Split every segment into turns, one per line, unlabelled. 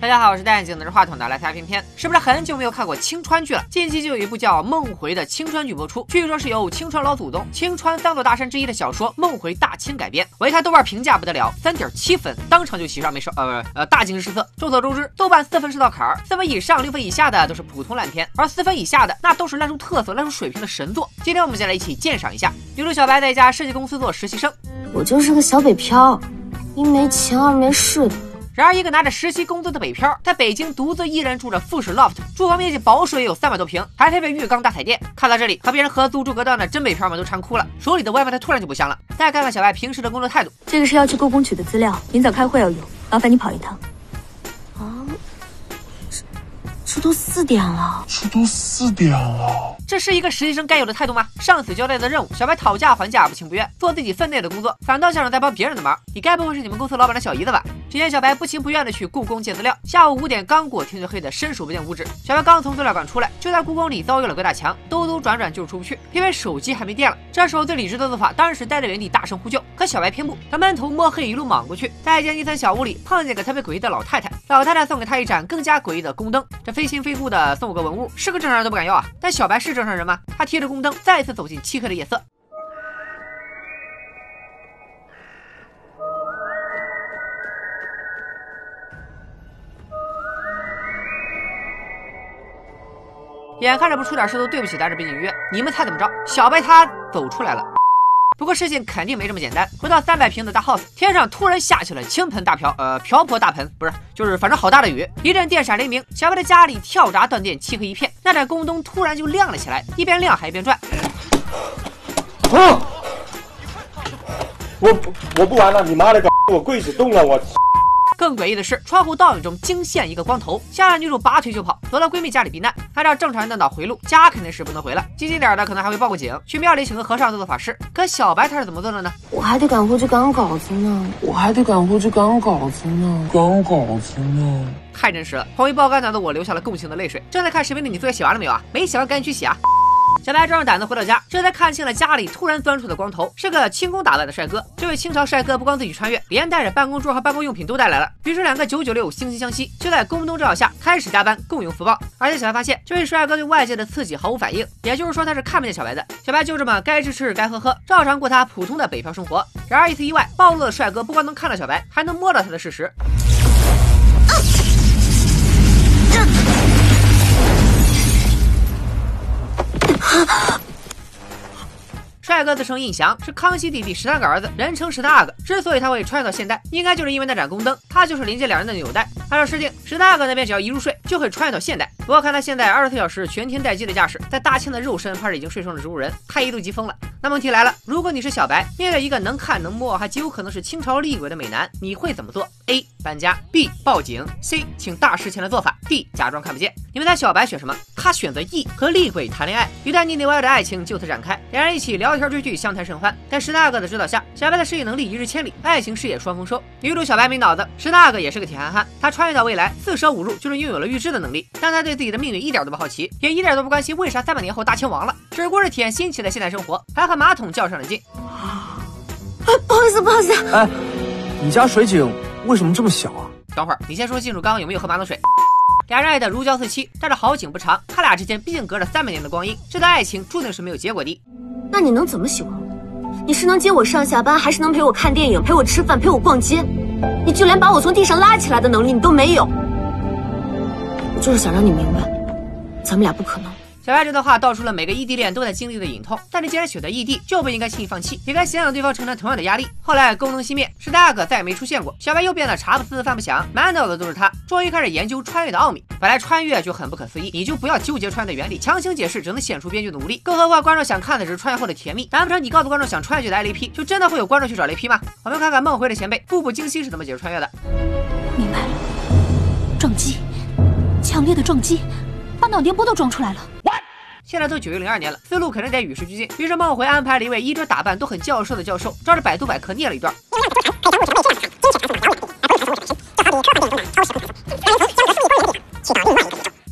大家好，我是戴眼镜拿着话筒的来猜片片，是不是很久没有看过青川剧了？近期就有一部叫《梦回》的青川剧播出，据说是由青川老祖宗、青川三座大山之一的小说《梦回大清》改编。我一看豆瓣评价不得了，三点七分，当场就喜上眉梢，呃呃，大惊失色。众所周知，豆瓣四分是道坎儿，四分以上、六分以下的都是普通烂片，而四分以下的那都是烂出特色、烂出水平的神作。今天我们就来一起鉴赏一下。女主小白在一家设计公司做实习生，
我就是个小北漂，一没钱，二没势的。
然而，一个拿着实习工资的北漂，在北京独自一人住着复式 loft，住房面积保守也有三百多平，还配备浴缸大彩电。看到这里，和别人合租住隔断的真北漂们都馋哭了，手里的 WiFi 突然就不香了。再看看小白平时的工作态度，
这个是要去故宫取的资料，明早开会要用，麻烦你跑一趟。啊，这这都四点了，
这都四点了。
这是一个实习生该有的态度吗？上司交代的任务，小白讨价还价不情不愿，做自己分内的工作，反倒像是在帮别人的忙。你该不会是你们公司老板的小姨子吧？只见小白不情不愿的去故宫借资料，下午五点刚过，天就黑的伸手不见五指。小白刚从资料馆出来，就在故宫里遭遇了鬼打墙，兜兜转转就是出不去，因为手机还没电了。这时候最理智的做法当然是待在原地大声呼救，可小白偏不，他闷头摸黑一路莽过去，在一间阴森小屋里碰见个特别诡异的老太太，老太太送给他一盏更加诡异的宫灯，这非亲非故的送我个文物，是个正常人都不敢要啊。但小白是正常人吗？他提着宫灯，再次走进漆黑的夜色。眼看着不出点事都对不起咱这背景音乐，你们猜怎么着？小白他走出来了。不过事情肯定没这么简单。回到三百平的大 house，天上突然下起了倾盆大瓢，呃，瓢泼大盆，不是，就是反正好大的雨。一阵电闪雷鸣，小白的家里跳闸断电，漆黑一片。那盏宫灯突然就亮了起来，一边亮还一边转。
啊！我，我不玩了！你妈的，个我柜子动了！我。
更诡异的是，窗户倒影中惊现一个光头，吓得女主拔腿就跑，躲到闺蜜家里避难。按照正常人的脑回路，家肯定是不能回了，激进点的可能还会报个警，去庙里请个和尚做做法事。可小白他是怎么做的呢？
我还得赶回去赶稿子呢，
我还得赶回去赶稿子呢，赶稿子呢。
太真实了，红衣爆肝男的我流下了共情的泪水。正在看视频的你作业写完了没有啊？没写完赶紧去写啊！小白壮着胆子回到家，这才看清了家里突然钻出的光头是个清宫打扮的帅哥。这位清朝帅哥不光自己穿越，连带着办公桌和办公用品都带来了。于是两个九九六惺惺相惜，就在宫灯照耀下开始加班共用福报。而且小白发现这位帅哥对外界的刺激毫无反应，也就是说他是看不见小白的。小白就这么该吃吃该喝喝，照常过他普通的北漂生活。然而一次意外暴露了帅哥不光能看到小白，还能摸到他的事实。帅哥自称印祥，是康熙帝第十三个儿子，人称十三阿哥。之所以他会穿越到现代，应该就是因为那盏宫灯，他就是连接两人的纽带。按照设定，十三阿哥那边只要一入睡，就会穿越到现代。不过看他现在二十四小时全天待机的架势，在大清的肉身怕是已经睡成了植物人，他一度急疯了。那么问题来了，如果你是小白，面对一个能看能摸，还极有可能是清朝厉鬼的美男，你会怎么做？A. 搬家，B. 报警，C. 请大师前来做法，D. 假装看不见。你们猜小白选什么？他选择 E，和厉鬼谈恋爱，一段腻腻歪歪的爱情就此展开，两人一起聊天追剧，相谈甚欢。在石大哥的指导下，小白的适应能力一日千里，爱情事业双丰收。女主小白没脑子，石大哥也是个铁憨憨，他穿越到未来，四舍五入就是拥有了预知的能力，但他对自己的命运一点都不好奇，也一点都不关心为啥三百年后大清亡了，只顾着体验新奇的现代生活，还和马桶较上了劲。
啊，不好意思，不好意思。
哎，你家水井为什么这么小啊？
等会儿，你先说清楚刚刚有没有喝马桶水。俩人爱的如胶似漆，但是好景不长，他俩之间毕竟隔着三百年的光阴，这段爱情注定是没有结果的。
那你能怎么喜欢我？你是能接我上下班，还是能陪我看电影、陪我吃饭、陪我逛街？你就连把我从地上拉起来的能力你都没有。我就是想让你明白，咱们俩不可能。
小白这段话道出了每个异地恋都在经历的隐痛，但你既然选择异地，就不应该轻易放弃，也该想想对方承担同样的压力。后来功能熄灭，石大哥再也没出现过，小白又变得茶不思饭不想，满脑子都是他，终于开始研究穿越的奥秘。本来穿越就很不可思议，你就不要纠结穿越的原理，强行解释只能显出编剧的无力。更何况观众想看的是穿越后的甜蜜，难不成你告诉观众想穿越就来雷劈，就真的会有观众去找雷劈吗？我们看看梦回的前辈步步惊心是怎么解释穿越的。
明白了，撞击，强烈的撞击，把脑电波都装出来了。
现在都九月零二年了，思路肯定得与时俱进。于是梦回安排了一位衣着打扮都很教授的教授，照着百度百科念了一段。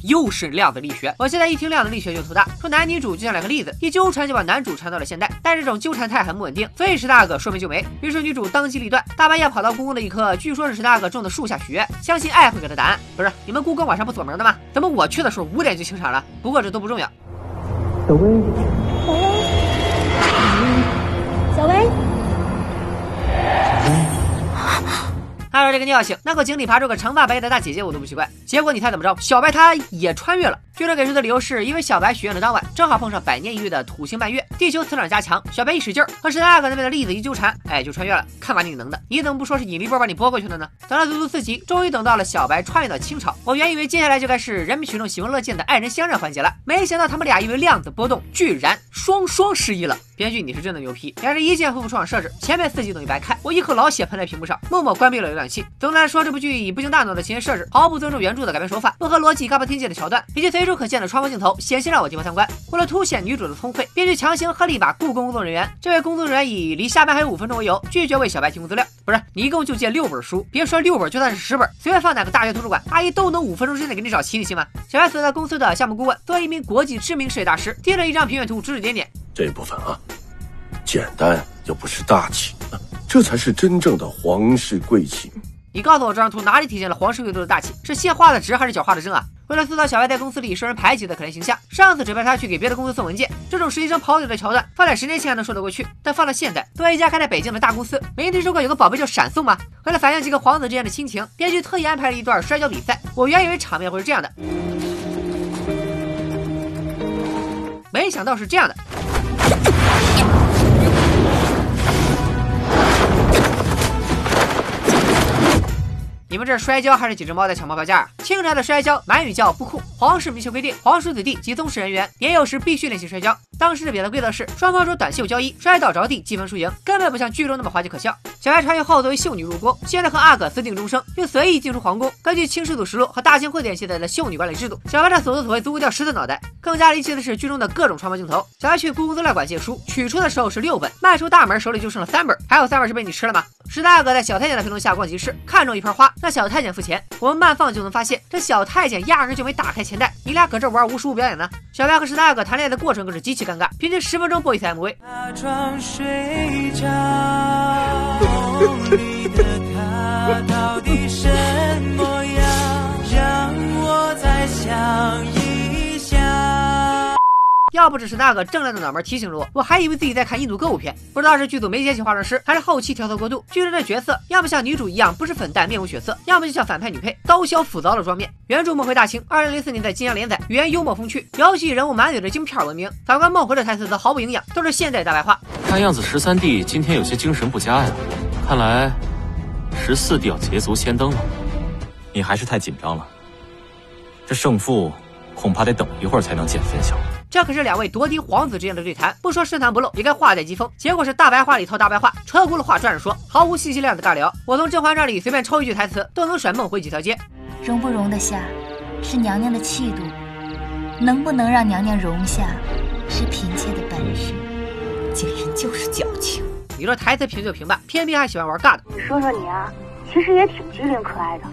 又是量子力学，我现在一听量子力学就头大。说男女主就像两个例子，一纠缠就把男主缠到了现代。但这种纠缠态很不稳定，所以石大哥说没就没。于是女主当机立断，大半夜跑到故宫的一棵据说是石大哥种的树下许愿，相信爱会给他答案。不是你们故宫晚上不锁门的吗？怎么我去的时候五点就清场了？不过这都不重要。
小薇小薇，
小薇。
按照这个尿性，能够井里爬出个长发白的大姐姐，我都不奇怪。结果你猜怎么着？小白她也穿越了。剧中给出的理由是因为小白许愿的当晚，正好碰上百年一遇的土星满月，地球磁场加强，小白一使劲儿，和十三阿哥那边的粒子一纠缠，哎，就穿越了。看把你能的，你怎么不说是引力波把你拨过去的呢？等了足足四集，终于等到了小白穿越到清朝。我原以为接下来就该是人民群众喜闻乐见的爱人相认环节了，没想到他们俩因为量子波动，居然双双失忆了。编剧你是真的牛批，要是一键恢复出厂设置，前面四集等于白看。我一口老血喷在屏幕上，默默关闭了浏览器。总的来说，这部剧以不经大脑的情节设置，毫不尊重原著的改编手法，不合逻辑、嘎巴天界的桥段，以及随处可见的穿帮镜头，险些让我地方参观。为了凸显女主的聪慧，编剧强行喝了一把故宫工作人员。这位工作人员以离下班还有五分钟为由，拒绝为小白提供资料。不是你一共就借六本书，别说六本，就算是十本，随便放哪个大学图书馆，阿姨都能五分钟之内给你找齐，你信吗？小白所在公司的项目顾问，作为一名国际知名设计大师，贴着一张平面图，指指点点。
这部分啊。简单又不失大气，这才是真正的皇室贵气。
你告诉我这张图哪里体现了皇室贵族的大气？是线画的直还是脚画的正啊？为了塑造小白在公司里受人排挤的可怜形象，上司指派他去给别的公司送文件。这种实习生跑腿的桥段，放在十年前还能说得过去，但放到现在，作为一家开在北京的大公司，没听说过有个宝贝叫闪送吗？为了反映几个皇子之间的亲情，编剧特意安排了一段摔跤比赛。我原以为场面会是这样的，没想到是这样的。你们这是摔跤还是几只猫在抢猫票价？清朝的摔跤，满语叫不酷。皇室明确规定，皇叔子弟及宗室人员年幼时必须练习摔跤。当时的比赛规则是，双方着短袖交衣，摔倒着地积分输赢，根本不像剧中那么滑稽可笑。小白穿越后作为秀女入宫，现在和阿哥私定终生，并随意进出皇宫。根据《清世祖实录》和大清会典记载的秀女管理制度，小白的所作所为足够掉十字脑袋。更加离奇的是剧中的各种穿帮镜头。小白去故宫资料馆借书，取出的时候是六本，迈出大门手里就剩了三本，还有三本是被你吃了吗？石大哥在小太监的陪同下逛集市，看中一盆花，让小太监付钱。我们慢放就能发现，这小太监压根就没打开钱袋。你俩搁这玩无实物表演呢？小白和石大哥谈恋爱的过程更是极其尴尬，平均十分钟播一次 MV。要不只是那个正亮的脑门提醒着我，我还以为自己在看印度歌舞片。不知道是剧组没接起化妆师，还是后期调色过度。剧中的角色要么像女主一样不是粉黛面无血色，要么就像反派女配刀削斧凿的妆面。原著《梦回大清》，二零零四年在金阳连载，语言幽默风趣，描写人物满嘴的京片闻名。反观《梦回》的台词则毫无营养，都是现代大白话。
看样子十三弟今天有些精神不佳呀，看来十四弟要捷足先登了。
你还是太紧张了，这胜负恐怕得等一会儿才能见分晓。
这可是两位夺嫡皇子之间的对谈，不说深藏不露，也该话带疾风。结果是大白话里套大白话，车轱辘话转着说，毫无信息量的尬聊。我从《甄嬛传》里随便抽一句台词，都能甩梦回几条街。
容不容得下，是娘娘的气度；能不能让娘娘容下，是嫔妾的本事。
简直就是矫情。
你说台词平就平吧，偏偏还喜欢玩尬的。
你说说你啊，其实也挺机灵可爱的，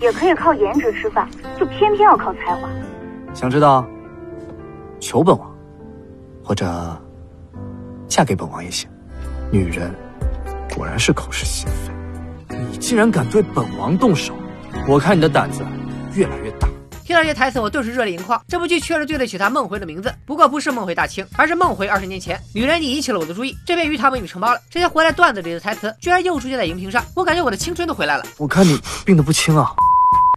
也可以靠颜值吃饭，就偏偏要靠才华。
想知道？求本王，或者嫁给本王也行。女人果然是口是心非，你竟然敢对本王动手，我看你的胆子越来越大。
听到这些台词，我顿时热泪盈眶。这部剧确实对得起他梦回的名字，不过不是梦回大清，而是梦回二十年前。女人，你引起了我的注意，这片鱼塘被你承包了。这些活在段子里的台词，居然又出现在荧屏上，我感觉我的青春都回来了。
我看你病得不轻啊。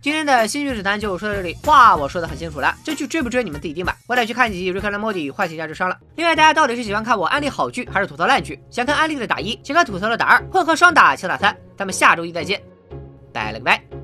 今天的新剧指南就说到这里，话我说的很清楚了，这剧追不追你们自己定吧。我得去看几集《瑞克和莫蒂》唤醒一下智商了。另外，大家到底是喜欢看我安利好剧，还是吐槽烂剧？想看安利的打一，想看吐槽的打二，混合双打请打三。咱们下周一再见，拜了个拜。